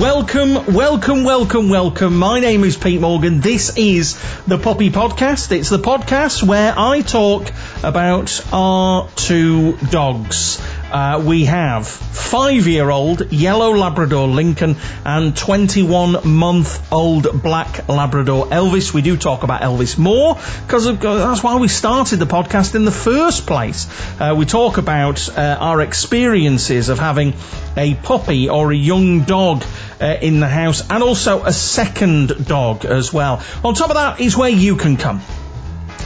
Welcome, welcome, welcome, welcome. My name is Pete Morgan. This is the Puppy Podcast. It's the podcast where I talk about our two dogs. Uh, we have five-year-old yellow Labrador Lincoln and 21-month-old black Labrador Elvis. We do talk about Elvis more because that's why we started the podcast in the first place. Uh, we talk about uh, our experiences of having a puppy or a young dog uh, in the house and also a second dog as well. On top of that is where you can come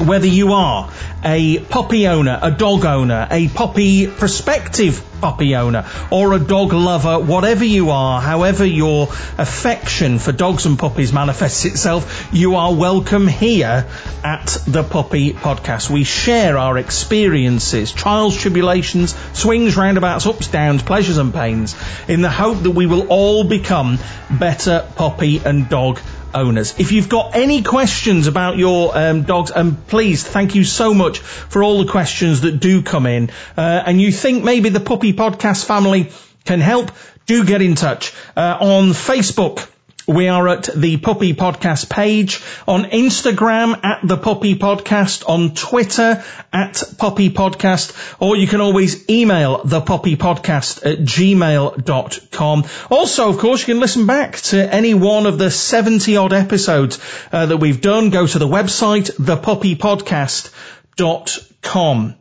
whether you are a puppy owner, a dog owner, a puppy prospective puppy owner, or a dog lover, whatever you are, however your affection for dogs and puppies manifests itself, you are welcome here at the Puppy Podcast. We share our experiences, trials, tribulations, swings, roundabouts, ups, downs, pleasures and pains in the hope that we will all become better puppy and dog owners. If you've got any questions about your um, dogs, and um, please, thank you so much for all the questions that do come in, uh, and you think maybe the Puppy Podcast family can help, do get in touch uh, on Facebook. We are at the Puppy Podcast page on Instagram at the Puppy Podcast, on Twitter at Puppy Podcast, or you can always email the Puppy Podcast at gmail.com. Also, of course, you can listen back to any one of the 70 odd episodes uh, that we've done. Go to the website, thepuppypodcast.com.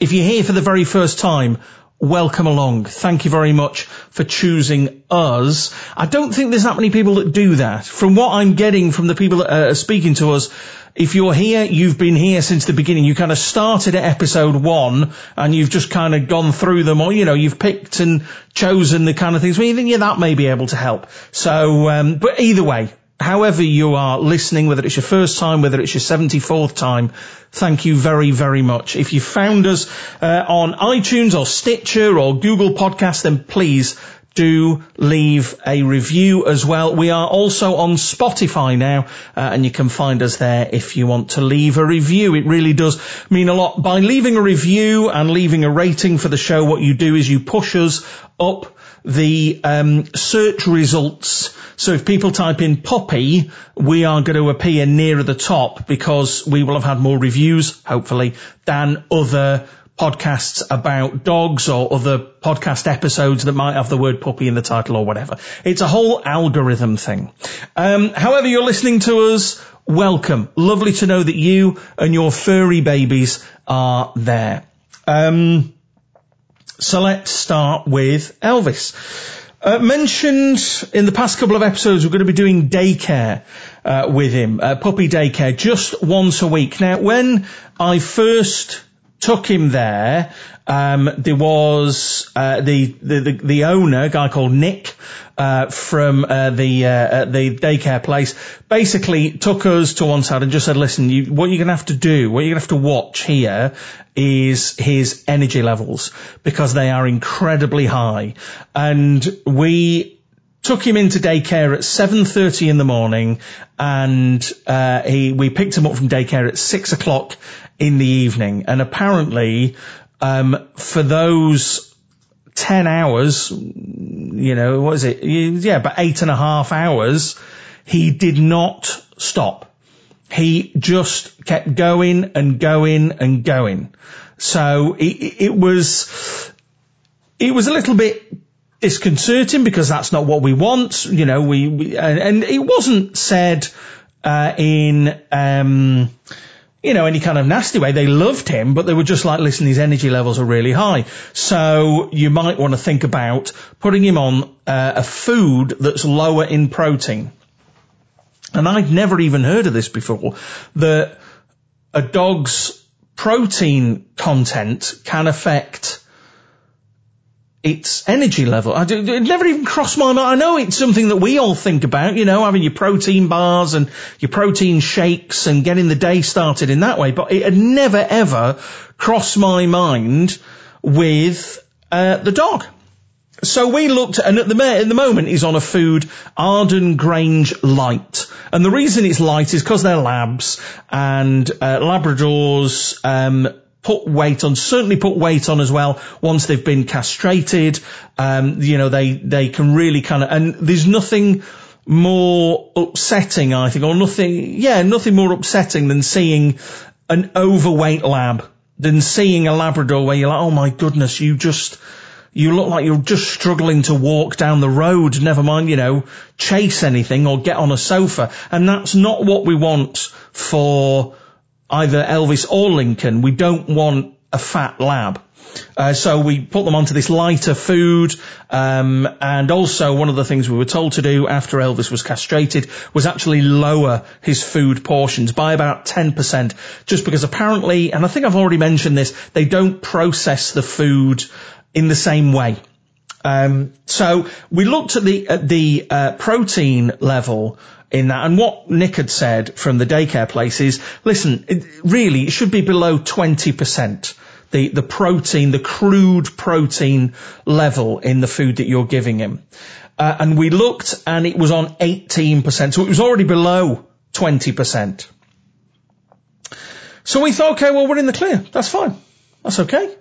If you're here for the very first time, welcome along. Thank you very much for choosing us. I don't think there's that many people that do that. From what I'm getting from the people that are speaking to us, if you're here, you've been here since the beginning. You kind of started at episode one and you've just kind of gone through them or, you know, you've picked and chosen the kind of things where you think, yeah, that may be able to help. So, um, but either way, however you are listening, whether it's your first time, whether it's your 74th time, thank you very, very much. If you found us uh, on iTunes or Stitcher or Google Podcast, then please do leave a review as well. We are also on Spotify now, uh, and you can find us there if you want to leave a review. It really does mean a lot. By leaving a review and leaving a rating for the show, what you do is you push us up the um, search results. So if people type in puppy, we are going to appear nearer the top because we will have had more reviews, hopefully, than other podcasts about dogs or other podcast episodes that might have the word puppy in the title or whatever. It's a whole algorithm thing. Um, however you're listening to us, welcome. Lovely to know that you and your furry babies are there. Um, so let's start with Elvis. Uh, mentioned in the past couple of episodes, we're going to be doing daycare uh, with him, uh, puppy daycare, just once a week. Now, when I first took him there, um, there was uh, the, the, the the owner, a guy called Nick, uh, from uh, the uh, the daycare place, basically took us to one side and just said, "Listen, you, what you're going to have to do, what you're going to have to watch here is his energy levels because they are incredibly high." And we took him into daycare at 7.30 in the morning and uh, he we picked him up from daycare at 6 o'clock in the evening and apparently um, for those 10 hours, you know, what is it? Yeah, but eight and a half hours, he did not stop. He just kept going and going and going. So it, it was, it was a little bit disconcerting because that's not what we want. You know, we, we and, and, it wasn't said, uh, in, um, you know, any kind of nasty way. They loved him, but they were just like, listen, his energy levels are really high. So you might want to think about putting him on uh, a food that's lower in protein. And I'd never even heard of this before, that a dog's protein content can affect its energy level. I, it never even crossed my mind. I know it's something that we all think about, you know, having your protein bars and your protein shakes and getting the day started in that way, but it had never ever crossed my mind with uh, the dog. So we looked, and at the, at the moment he's on a food Arden Grange Light. And the reason it's light is because they're labs and uh, Labradors um, put weight on, certainly put weight on as well once they've been castrated. Um, you know, they, they can really kind of, and there's nothing more upsetting, I think, or nothing, yeah, nothing more upsetting than seeing an overweight lab, than seeing a Labrador where you're like, oh my goodness, you just, you look like you're just struggling to walk down the road, never mind, you know, chase anything or get on a sofa. And that's not what we want for either Elvis or Lincoln. We don't want a fat lab. Uh, so we put them onto this lighter food, um, and also one of the things we were told to do after Elvis was castrated was actually lower his food portions by about 10%, just because apparently, and I think I've already mentioned this, they don't process the food in the same way. Um, so we looked at the at the uh, protein level in that, and what Nick had said from the daycare place is, listen, it, really, it should be below twenty percent. The the protein, the crude protein level in the food that you're giving him, uh, and we looked, and it was on eighteen percent, so it was already below twenty percent. So we thought, okay, well, we're in the clear. That's fine. That's okay.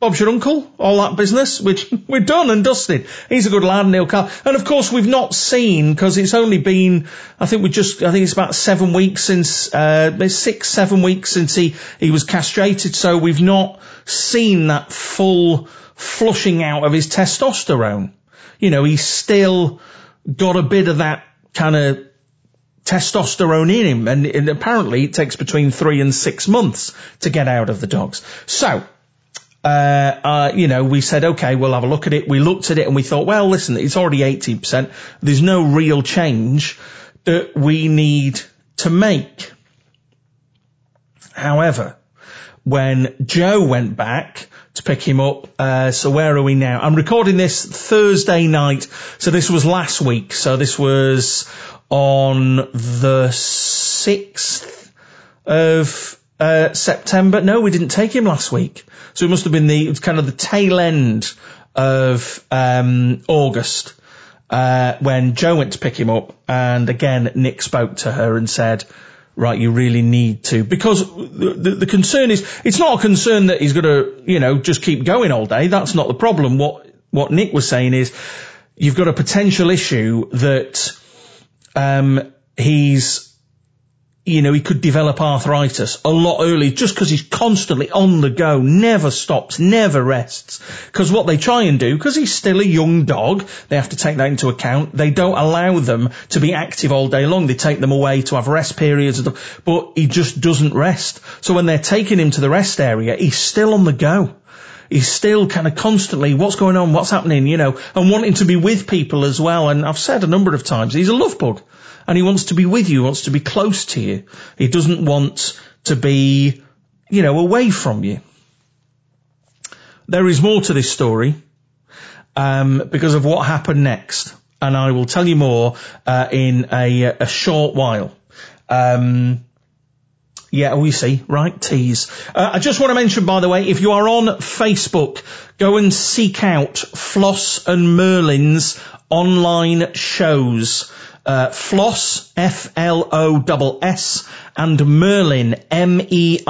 Bob's your uncle, all that business, which we're done and dusted. He's a good lad he'll come. And of course we've not seen, because it's only been, I think we just, I think it's about seven weeks since, uh, six, seven weeks since he, he was castrated, so we've not seen that full flushing out of his testosterone. You know, he's still got a bit of that kind of testosterone in him, and, and apparently it takes between three and six months to get out of the dogs. So, uh, uh, you know, we said, okay, we'll have a look at it. We looked at it and we thought, well, listen, it's already 18%. There's no real change that we need to make. However, when Joe went back to pick him up, uh, so where are we now? I'm recording this Thursday night. So this was last week. So this was on the 6th of uh, September. No, we didn't take him last week. So it must have been the, kind of the tail end of, um, August, uh, when Joe went to pick him up. And again, Nick spoke to her and said, right, you really need to, because the, the, the concern is, it's not a concern that he's going to, you know, just keep going all day. That's not the problem. What, what Nick was saying is, you've got a potential issue that, um, he's you know, he could develop arthritis a lot early just because he's constantly on the go, never stops, never rests. Because what they try and do, because he's still a young dog, they have to take that into account. They don't allow them to be active all day long. They take them away to have rest periods, but he just doesn't rest. So when they're taking him to the rest area, he's still on the go he's still kind of constantly, what's going on, what's happening, you know, and wanting to be with people as well. And I've said a number of times, he's a love bug and he wants to be with you, wants to be close to you. He doesn't want to be, you know, away from you. There is more to this story, um, because of what happened next. And I will tell you more, uh, in a, a short while. Um, yeah, we see, right? Tease. Uh, I just want to mention, by the way, if you are on Facebook, go and seek out Floss and Merlin's online shows uh, Floss, F-L-O-S-S, and Merlin, M-E-R-L-I-N,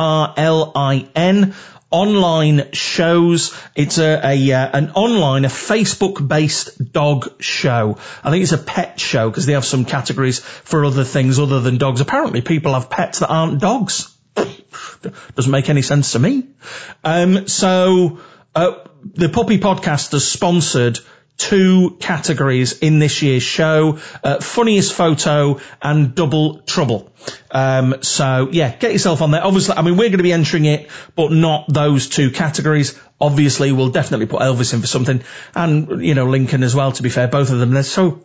online shows. It's a, a uh, an online, a Facebook based dog show. I think it's a pet show because they have some categories for other things other than dogs. Apparently people have pets that aren't dogs. Doesn't make any sense to me. Um, so, uh, the Puppy Podcast has sponsored two categories in this year's show, uh, funniest photo and double trouble. Um, so yeah, get yourself on there. Obviously, I mean, we're going to be entering it, but not those two categories. Obviously, we'll definitely put Elvis in for something and, you know, Lincoln as well, to be fair. Both of them, they're so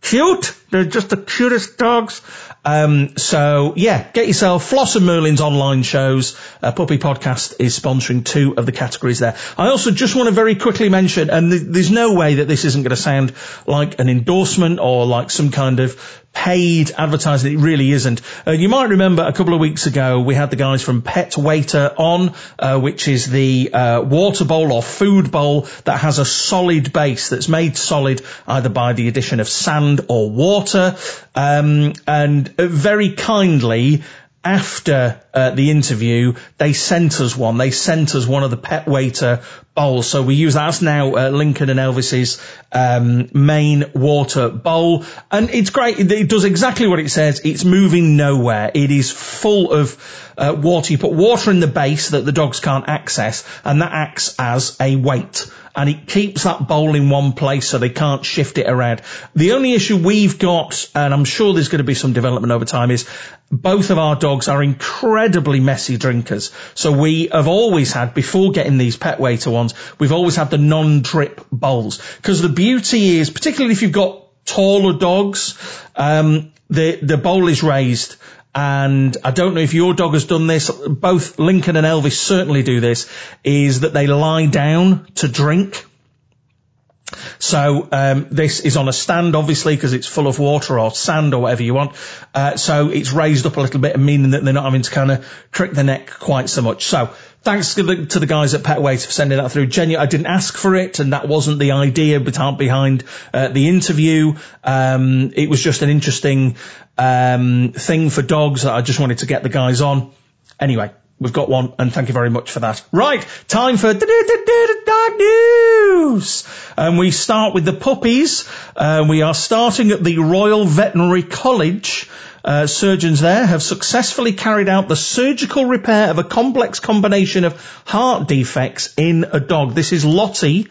cute. They're just the cutest dogs. Um, so yeah, get yourself Floss and Merlin's online shows. Uh, Puppy Podcast is sponsoring two of the categories there. I also just want to very quickly mention, and th- there's no way that this isn't going to sound like an endorsement or like some kind of paid advertising. It really isn't. Uh, you might remember a couple of weeks ago we had the guys from Pet Waiter on, uh, which is the uh, water bowl or food bowl that has a solid base that's made solid either by the addition of sand or water. Um, and very kindly after uh, the interview, they sent us one. They sent us one of the pet waiter bowls. So we use that. That's now uh, Lincoln and Elvis's um, main water bowl, and it's great. It does exactly what it says. It's moving nowhere. It is full of uh, water. You put water in the base that the dogs can't access, and that acts as a weight and it keeps that bowl in one place so they can't shift it around. The only issue we've got, and I'm sure there's going to be some development over time, is both of our dogs are incredibly messy drinkers. So we have always had, before getting these pet waiter ones, we've always had the non-drip bowls. Because the beauty is, particularly if you've got taller dogs, um, the, the bowl is raised and I don't know if your dog has done this, both Lincoln and Elvis certainly do this, is that they lie down to drink. So um, this is on a stand, obviously, because it's full of water or sand or whatever you want. Uh, so it's raised up a little bit, meaning that they're not having to kind of trick the neck quite so much. So thanks to the, to the guys at Pet Waiter for sending that through. Genuine, I didn't ask for it, and that wasn't the idea behind uh, the interview. Um, it was just an interesting um, thing for dogs that I just wanted to get the guys on. Anyway, we've got one, and thank you very much for that. Right, time for news, and we start with the puppies. Uh, we are starting at the Royal Veterinary College uh, surgeons there have successfully carried out the surgical repair of a complex combination of heart defects in a dog. This is Lottie,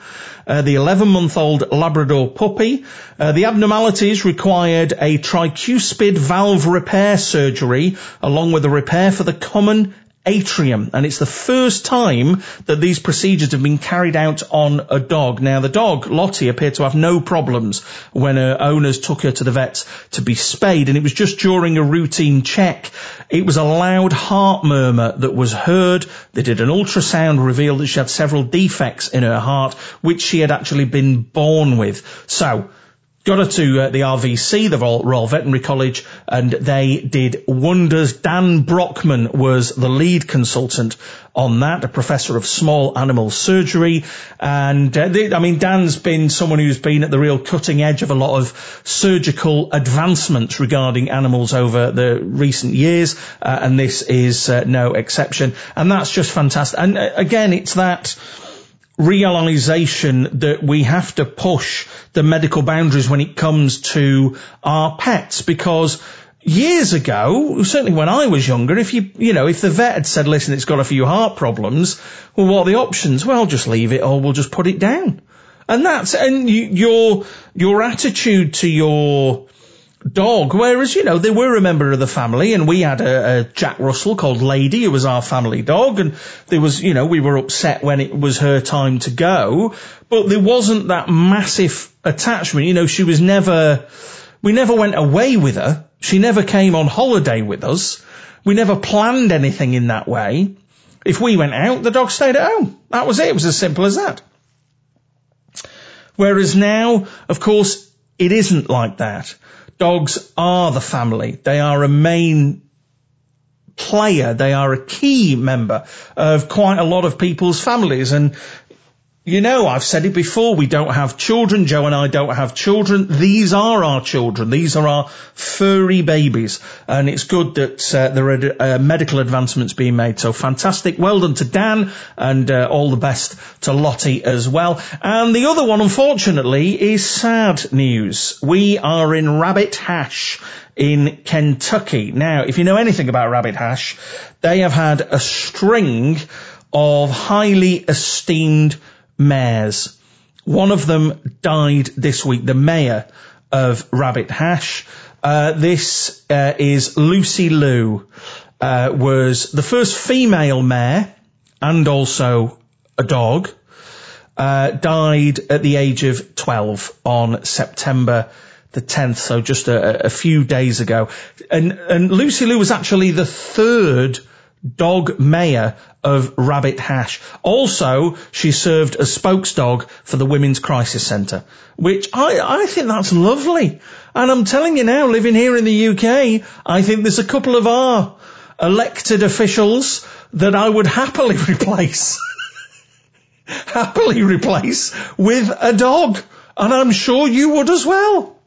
uh, the 11 month old Labrador puppy. Uh, the abnormalities required a tricuspid valve repair surgery along with a repair for the common atrium. And it's the first time that these procedures have been carried out on a dog. Now the dog, Lottie, appeared to have no problems when her owners took her to the vets to be spayed. And it was just during a routine check. It was a loud heart murmur that was heard. They did an ultrasound, revealed that she had several defects in her heart, which she had actually been born with. So, got her to uh, the RVC, the Royal, Royal, Veterinary College, and they did wonders. Dan Brockman was the lead consultant on that, a professor of small animal surgery. And uh, they, I mean, Dan's been someone who's been at the real cutting edge of a lot of surgical advancements regarding animals over the recent years, uh, and this is uh, no exception. And that's just fantastic. And uh, again, it's that realization that we have to push the medical boundaries when it comes to our pets because years ago, certainly when I was younger, if you, you know, if the vet had said, listen, it's got a few heart problems, well, what are the options? Well, just leave it or we'll just put it down. And that's, and you, your, your attitude to your, dog. Whereas, you know, they were a member of the family and we had a, a, Jack Russell called Lady who was our family dog and there was, you know, we were upset when it was her time to go, but there wasn't that massive attachment. You know, she was never, we never went away with her. She never came on holiday with us. We never planned anything in that way. If we went out, the dog stayed at home. That was it. It was as simple as that. Whereas now, of course, it isn't like that dogs are the family. They are a main player. They are a key member of quite a lot of people's families. And you know, I've said it before, we don't have children. Joe and I don't have children. These are our children. These are our furry babies. And it's good that uh, there are uh, medical advancements being made. So fantastic. Well done to Dan and uh, all the best to Lottie as well. And the other one, unfortunately, is sad news. We are in Rabbit Hash in Kentucky. Now, if you know anything about Rabbit Hash, they have had a string of highly esteemed mayors. One of them died this week, the mayor of Rabbit Hash. Uh, this uh, is Lucy Lou, uh, was the first female mayor and also a dog. Uh, died at the age of 12 on September the 10th, so just a, a few days ago. And, and Lucy Lou was actually the third dog mayor of Rabbit Hash. Also, she served as spokesdog for the Women's Crisis Centre, which I, I think that's lovely. And I'm telling you now, living here in the UK, I think there's a couple of our elected officials that I would happily replace. happily replace with a dog. And I'm sure you would as well.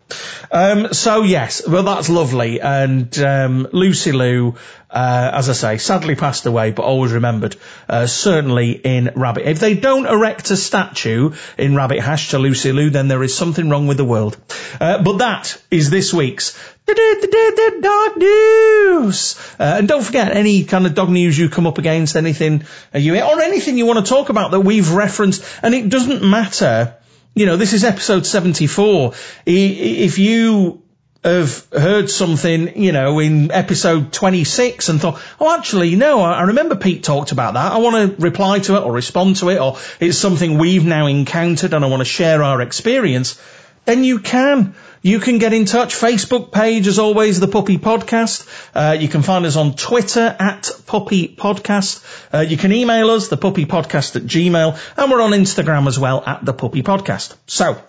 Um, so yes, well that's lovely. And um, Lucy Lou, uh, as I say, sadly passed away, but always remembered. Uh, certainly in Rabbit. If they don't erect a statue in Rabbit Hash to Lucy Lou, then there is something wrong with the world. Uh, but that is this week's dog news. Uh, and don't forget any kind of dog news you come up against, anything uh, you or anything you want to talk about that we've referenced. And it doesn't matter. You know, this is episode 74. If you have heard something, you know, in episode 26 and thought, oh, actually, no, I remember Pete talked about that. I want to reply to it or respond to it or it's something we've now encountered and I want to share our experience, then you can. You can get in touch. Facebook page, as always, the Puppy Podcast. Uh, you can find us on Twitter at Puppy Podcast. Uh, you can email us, the Puppy Podcast at Gmail, and we're on Instagram as well at the Puppy Podcast. So,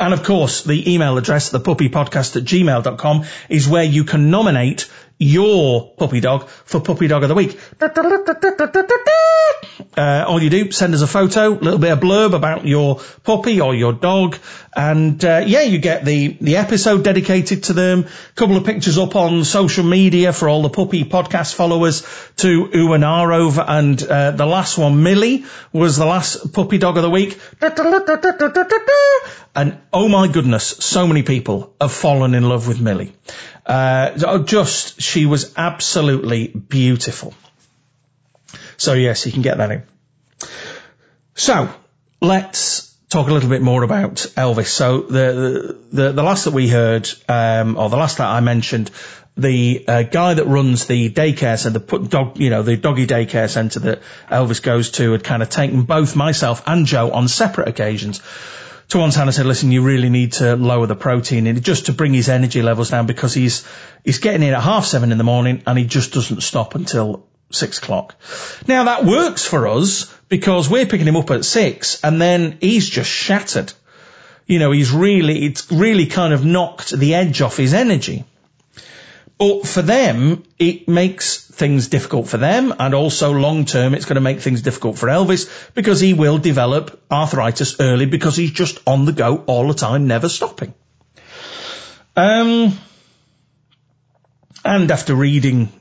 and of course, the email address, thepuppypodcast at gmail.com, is where you can nominate your puppy dog for Puppy Dog of the Week. Uh, all you do, send us a photo, a little bit of blurb about your puppy or your dog, and uh, yeah, you get the the episode dedicated to them. A couple of pictures up on social media for all the puppy podcast followers to Uanaro, and uh, the last one, Millie, was the last puppy dog of the week. And oh my goodness, so many people have fallen in love with Millie. Uh, just, she was absolutely beautiful. So yes, you can get that in. So let's talk a little bit more about Elvis. So the the the last that we heard, um, or the last that I mentioned, the uh, guy that runs the daycare center, the put dog, you know, the doggy daycare center that Elvis goes to, had kind of taken both myself and Joe on separate occasions to one side I said, listen, you really need to lower the protein in just to bring his energy levels down because he's, he's getting in at half seven in the morning and he just doesn't stop until six o'clock. Now that works for us because we're picking him up at six and then he's just shattered. You know, he's really, it's really kind of knocked the edge off his energy. But for them, it makes things difficult for them and also long term it's going to make things difficult for Elvis because he will develop arthritis early because he's just on the go all the time, never stopping. Um, and after reading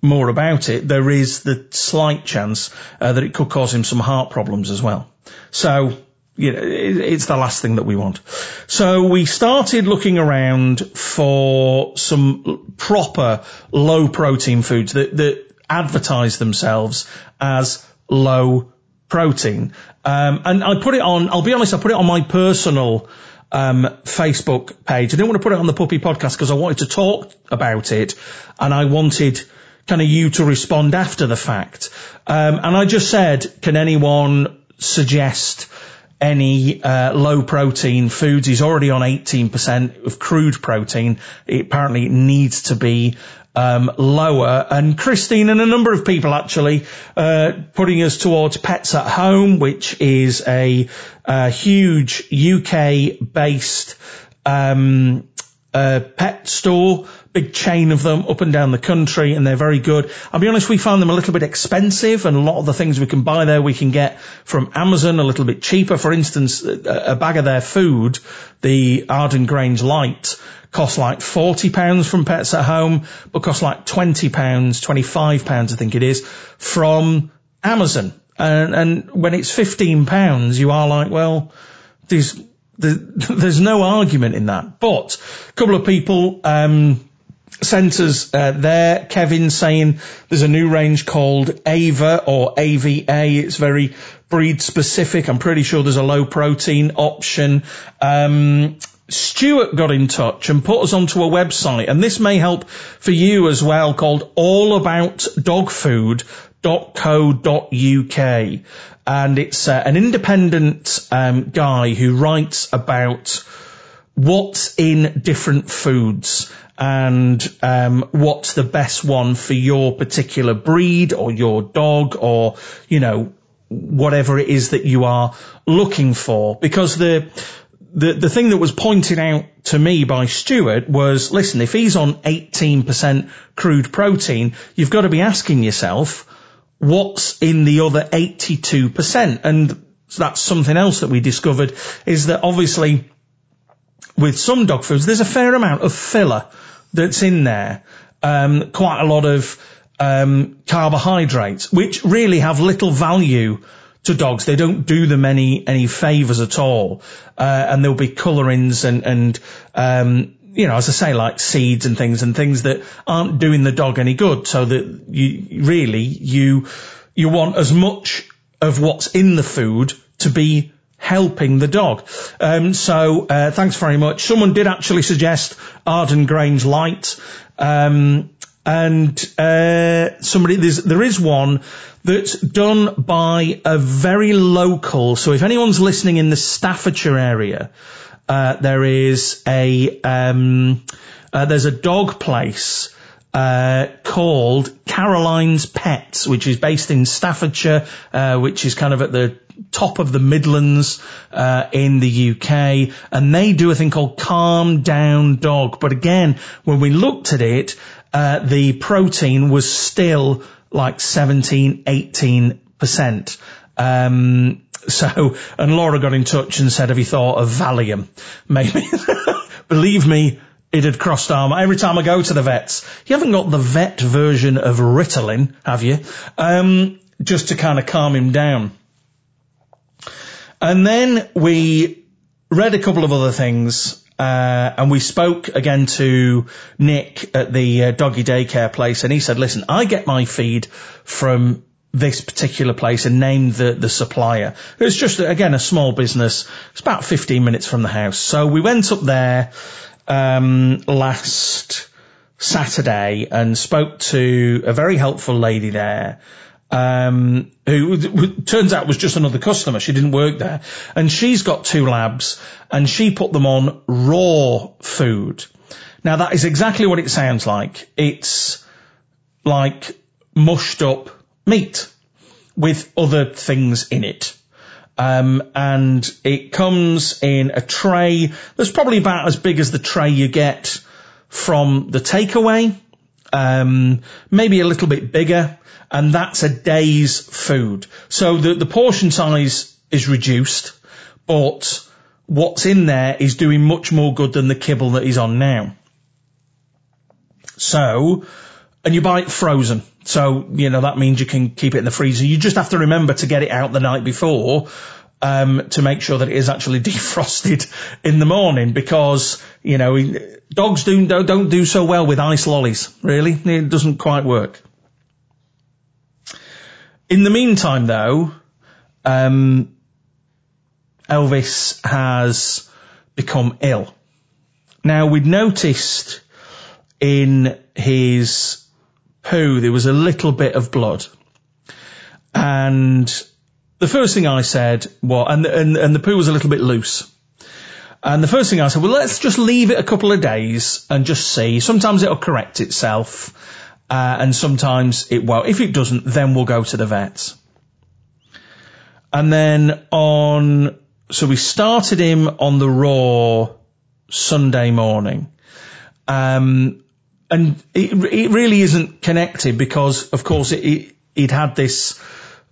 more about it, there is the slight chance uh, that it could cause him some heart problems as well. So you know, it's the last thing that we want. So we started looking around for some proper low protein foods that, that advertise themselves as low protein. Um, and I put it on, I'll be honest, I put it on my personal um, Facebook page. I didn't want to put it on the puppy podcast because I wanted to talk about it and I wanted kind of you to respond after the fact. Um, and I just said, can anyone suggest any uh, low protein foods. He's already on 18% of crude protein. It apparently needs to be um, lower. And Christine and a number of people actually uh, putting us towards Pets at Home, which is a, a huge UK based um, uh, pet store big chain of them up and down the country and they're very good. I'll be honest, we found them a little bit expensive and a lot of the things we can buy there we can get from Amazon a little bit cheaper. For instance, a, bag of their food, the Arden Grange Light, costs like £40 from Pets at Home, but costs like £20, £25 I think it is, from Amazon. And, and when it's £15, you are like, well, there's, there's no argument in that. But a couple of people, um, centres uh, there. Kevin saying there's a new range called Ava or AVA. It's very breed specific. I'm pretty sure there's a low protein option. Um, Stuart got in touch and put us onto a website, and this may help for you as well, called all about dog allaboutdogfood.co.uk. And it's uh, an independent um, guy who writes about what's in different foods and um, what's the best one for your particular breed or your dog or you know whatever it is that you are looking for. Because the the the thing that was pointed out to me by Stuart was listen if he's on 18% crude protein you've got to be asking yourself what's in the other 82% and that's something else that we discovered is that obviously with some dog foods, there's a fair amount of filler that's in there. Um, quite a lot of um, carbohydrates, which really have little value to dogs. They don't do them any any favors at all, uh, and there'll be colorings and and um, you know, as I say, like seeds and things and things that aren't doing the dog any good. So that you really you you want as much of what's in the food to be helping the dog. Um, so uh, thanks very much. Someone did actually suggest Arden Grange Light. Um, and uh, somebody there is one that's done by a very local. So if anyone's listening in the Staffordshire area, uh, there is a um, uh, there's a dog place uh, called Caroline's Pets, which is based in Staffordshire, uh, which is kind of at the top of the Midlands uh, in the UK, and they do a thing called Calm Down Dog. But again, when we looked at it, uh, the protein was still like 17, 18 percent. Um, so, and Laura got in touch and said, have you thought of Valium? Maybe. Believe me, it had crossed our mind. Every time I go to the vets, you haven't got the vet version of Ritalin, have you? Um, just to kind of calm him down. And then we read a couple of other things, uh, and we spoke again to Nick at the uh, doggy daycare place, and he said, "Listen, I get my feed from this particular place and named the, the supplier. It's just, again, a small business. It's about 15 minutes from the house. So we went up there, um, last Saturday and spoke to a very helpful lady there. Um, who turns out was just another customer. She didn't work there. And she's got two labs and she put them on raw food. Now that is exactly what it sounds like. It's like mushed up meat with other things in it. Um, and it comes in a tray that's probably about as big as the tray you get from the takeaway, um, maybe a little bit bigger, and that's a day's food. So the, the portion size is reduced, but what's in there is doing much more good than the kibble that he's on now. So, and you buy it frozen. So, you know, that means you can keep it in the freezer. You just have to remember to get it out the night before, um, to make sure that it is actually defrosted in the morning because, you know, dogs do, don't do so well with ice lollies. Really. It doesn't quite work. In the meantime though, um, Elvis has become ill. Now we'd noticed in his poo, there was a little bit of blood. And the first thing I said, well, and, and, and the poo was a little bit loose. And the first thing I said, well, let's just leave it a couple of days and just see. Sometimes it'll correct itself. Uh, and sometimes it won't. If it doesn't, then we'll go to the vets. And then on, so we started him on the raw Sunday morning. Um, and it, it really isn't connected because, of course, it, it, he'd had this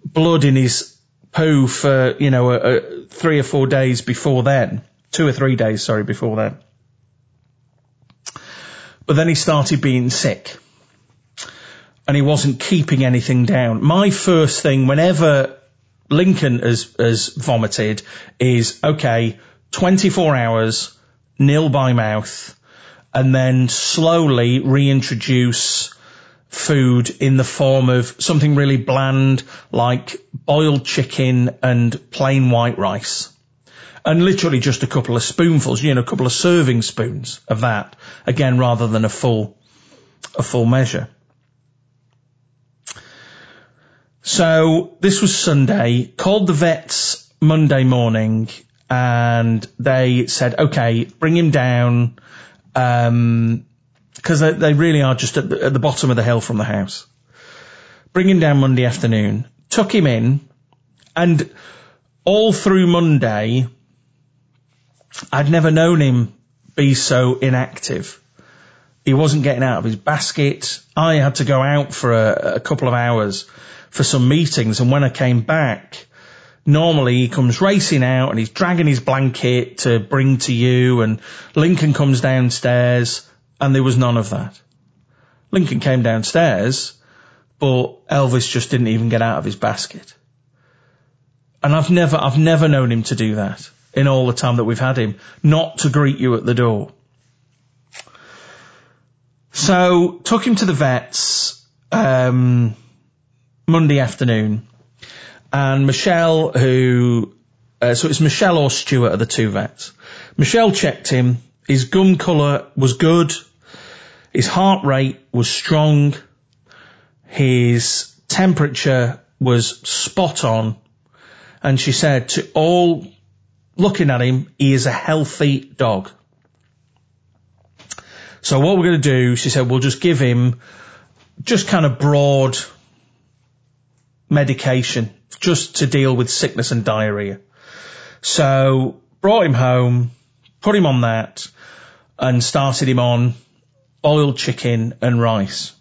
blood in his poo for, you know, a, a, three or four days before then. Two or three days, sorry, before then. But then he started being sick. And he wasn't keeping anything down. My first thing, whenever Lincoln has, has vomited, is, okay, 24 hours, nil by mouth, and then slowly reintroduce food in the form of something really bland like boiled chicken and plain white rice. And literally just a couple of spoonfuls, you know, a couple of serving spoons of that, again, rather than a full, a full measure. So this was Sunday, called the vets Monday morning and they said, okay, bring him down, um, because they, they, really are just at the, at the bottom of the hill from the house. Bring him down Monday afternoon, tuck him in, and all through Monday, I'd never known him be so inactive. He wasn't getting out of his basket. I had to go out for a, a couple of hours for some meetings, and when I came back, normally he comes racing out and he's dragging his blanket to bring to you and Lincoln comes downstairs and there was none of that. Lincoln came downstairs, but Elvis just didn't even get out of his basket. And I've never, I've never known him to do that in all the time that we've had him, not to greet you at the door. So took him to the vets um, Monday afternoon, and Michelle, who uh, so it's Michelle or Stuart are the two vets. Michelle checked him. His gum colour was good. His heart rate was strong. His temperature was spot on. And she said to all looking at him, he is a healthy dog. So what we're going to do, she said, we'll just give him just kind of broad medication just to deal with sickness and diarrhea. So brought him home, put him on that and started him on boiled chicken and rice.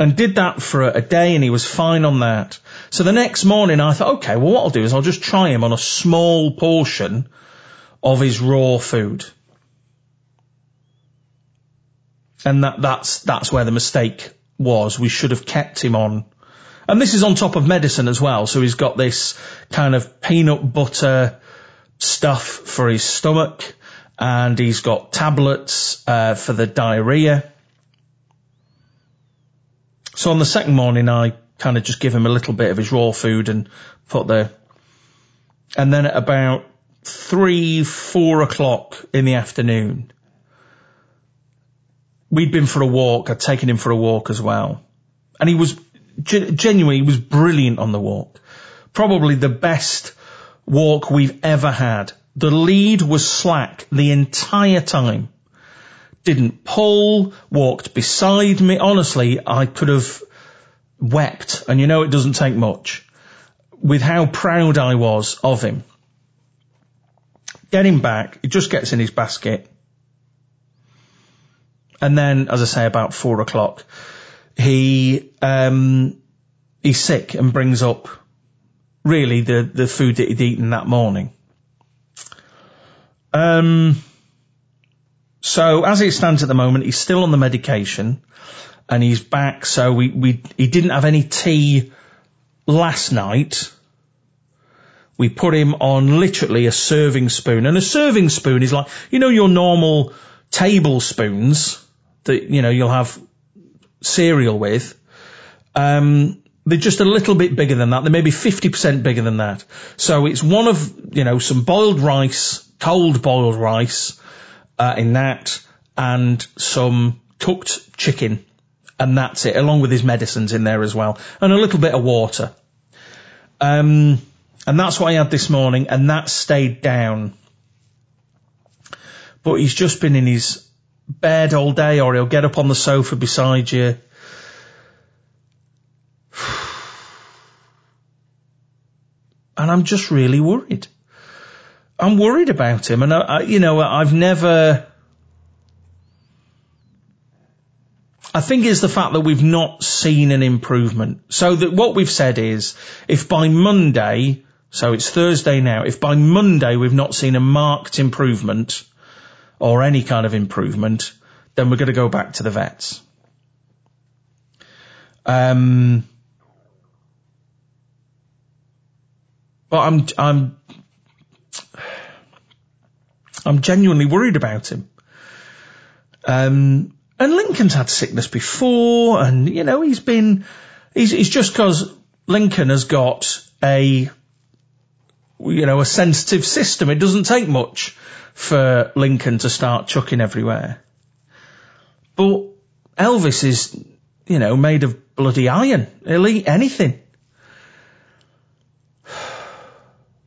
And did that for a day and he was fine on that. So the next morning I thought, okay, well what I'll do is I'll just try him on a small portion of his raw food. And that, that's, that's where the mistake was. We should have kept him on. And this is on top of medicine as well. So he's got this kind of peanut butter stuff for his stomach and he's got tablets, uh, for the diarrhea. So on the second morning, I kind of just give him a little bit of his raw food and put the, and then at about three, four o'clock in the afternoon, we'd been for a walk. I'd taken him for a walk as well. And he was genuinely, he was brilliant on the walk. Probably the best walk we've ever had. The lead was slack the entire time. Didn't pull, walked beside me. Honestly, I could have wept. And you know, it doesn't take much with how proud I was of him. Get him back. He just gets in his basket. And then, as I say, about four o'clock, he, um, he's sick and brings up really the, the food that he'd eaten that morning. Um, so as it stands at the moment, he's still on the medication and he's back. So we, we, he didn't have any tea last night. We put him on literally a serving spoon and a serving spoon is like, you know, your normal tablespoons that, you know, you'll have cereal with, um, they're just a little bit bigger than that. They're maybe 50% bigger than that. So it's one of, you know, some boiled rice, cold boiled rice, uh, in that and some cooked chicken. And that's it, along with his medicines in there as well. And a little bit of water. Um, and that's what I had this morning and that stayed down. But he's just been in his bed all day or he'll get up on the sofa beside you. And I'm just really worried. I'm worried about him. And I, I you know, I've never, I think it's the fact that we've not seen an improvement. So that what we've said is, if by Monday, so it's Thursday now, if by Monday we've not seen a marked improvement, or any kind of improvement, then we're going to go back to the vets. Um, but I'm, I'm, I'm genuinely worried about him. Um, and Lincoln's had sickness before, and you know he's been, he's, he's just because Lincoln has got a, you know, a sensitive system. It doesn't take much for Lincoln to start chucking everywhere. But Elvis is, you know, made of bloody iron. He'll eat anything.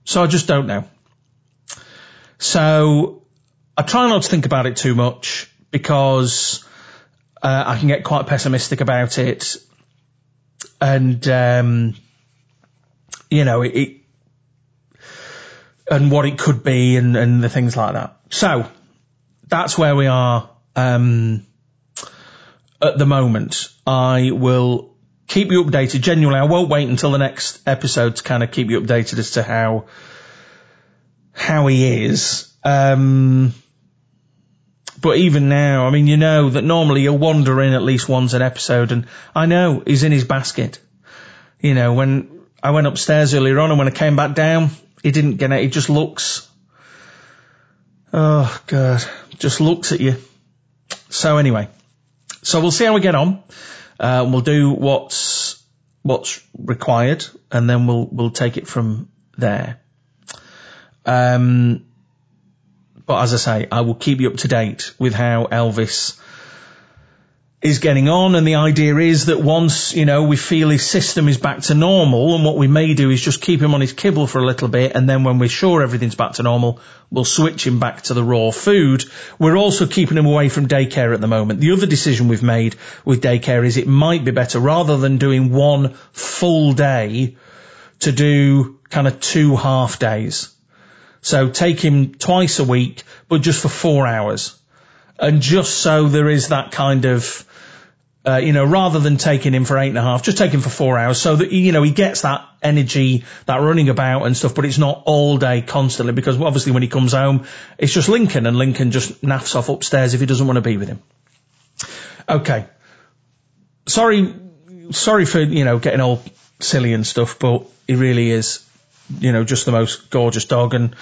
So I just don't know. So I try not to think about it too much because uh, I can get quite pessimistic about it. And, um, you know, it, it and what it could be and, and the things like that. So that's where we are um, at the moment. I will keep you updated. Genuinely, I won't wait until the next episode to kind of keep you updated as to how how he is. Um, but even now, I mean, you know that normally you'll wander in at least once an episode, and I know he's in his basket. You know, when I went upstairs earlier on, and when I came back down, he didn't get it. He just looks. Oh God, just looks at you. So anyway, so we'll see how we get on. Uh, we'll do what's what's required, and then we'll we'll take it from there. Um, but as I say, I will keep you up to date with how Elvis is getting on. And the idea is that once, you know, we feel his system is back to normal and what we may do is just keep him on his kibble for a little bit. And then when we're sure everything's back to normal, we'll switch him back to the raw food. We're also keeping him away from daycare at the moment. The other decision we've made with daycare is it might be better rather than doing one full day to do kind of two half days. So take him twice a week, but just for four hours. And just so there is that kind of, uh, you know, rather than taking him for eight and a half, just take him for four hours so that, you know, he gets that energy, that running about and stuff, but it's not all day constantly because obviously when he comes home, it's just Lincoln and Lincoln just naffs off upstairs if he doesn't want to be with him. Okay. Sorry, sorry for, you know, getting all silly and stuff, but he really is you know, just the most gorgeous dog. And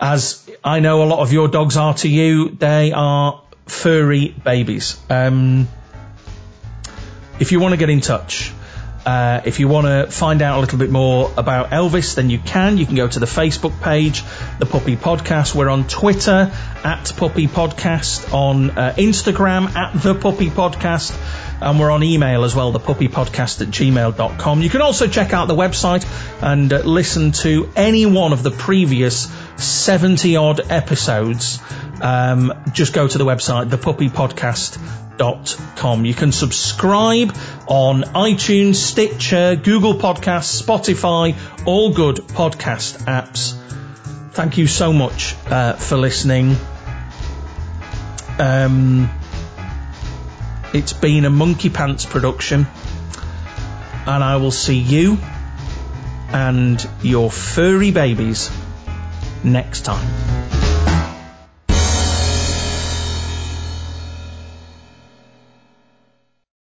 as I know a lot of your dogs are to you, they are furry babies. Um, if you want to get in touch, uh, if you want to find out a little bit more about Elvis, then you can. You can go to the Facebook page, The Puppy Podcast. We're on Twitter at Puppy Podcast, on uh, Instagram at The Puppy Podcast and we're on email as well, thepuppypodcast at gmail.com. You can also check out the website and uh, listen to any one of the previous 70 odd episodes. Um, just go to the website, thepuppypodcast.com. You can subscribe on iTunes, Stitcher, Google Podcasts, Spotify, all good podcast apps. Thank you so much uh, for listening. Um, it's been a Monkey Pants production, and I will see you and your furry babies next time.